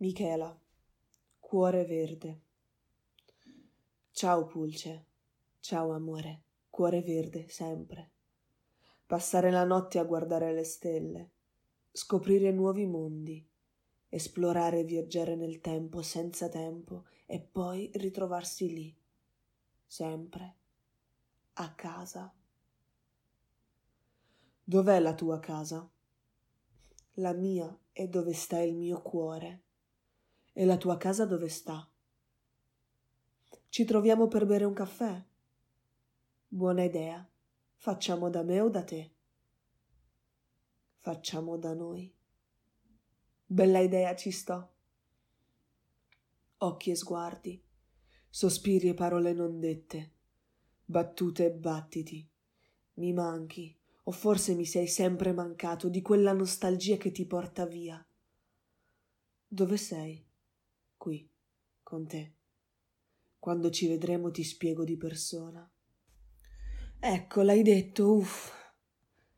Michela, cuore verde. Ciao Pulce, ciao amore, cuore verde sempre. Passare la notte a guardare le stelle, scoprire nuovi mondi, esplorare e viaggiare nel tempo senza tempo e poi ritrovarsi lì, sempre, a casa. Dov'è la tua casa? La mia è dove sta il mio cuore. E la tua casa dove sta? Ci troviamo per bere un caffè? Buona idea. Facciamo da me o da te? Facciamo da noi. Bella idea, ci sto. Occhi e sguardi, sospiri e parole non dette, battute e battiti. Mi manchi, o forse mi sei sempre mancato di quella nostalgia che ti porta via. Dove sei? Qui, con te. Quando ci vedremo ti spiego di persona. Ecco, l'hai detto, uff.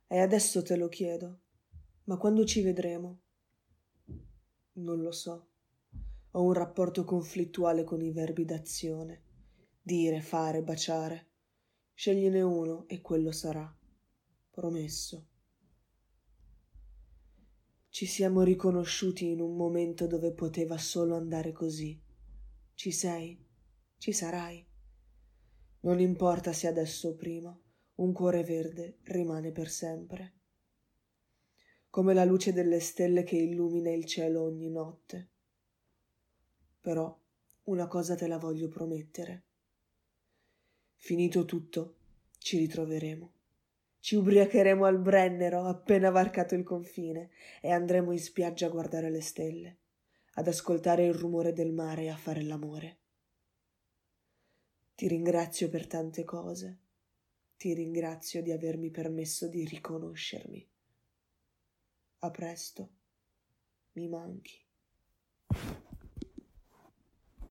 E adesso te lo chiedo. Ma quando ci vedremo? Non lo so. Ho un rapporto conflittuale con i verbi d'azione. Dire, fare, baciare. Scegliene uno e quello sarà. Promesso. Ci siamo riconosciuti in un momento dove poteva solo andare così. Ci sei? Ci sarai? Non importa se adesso o prima, un cuore verde rimane per sempre. Come la luce delle stelle che illumina il cielo ogni notte. Però una cosa te la voglio promettere. Finito tutto, ci ritroveremo. Ci ubriacheremo al Brennero appena varcato il confine e andremo in spiaggia a guardare le stelle, ad ascoltare il rumore del mare e a fare l'amore. Ti ringrazio per tante cose, ti ringrazio di avermi permesso di riconoscermi. A presto, mi manchi.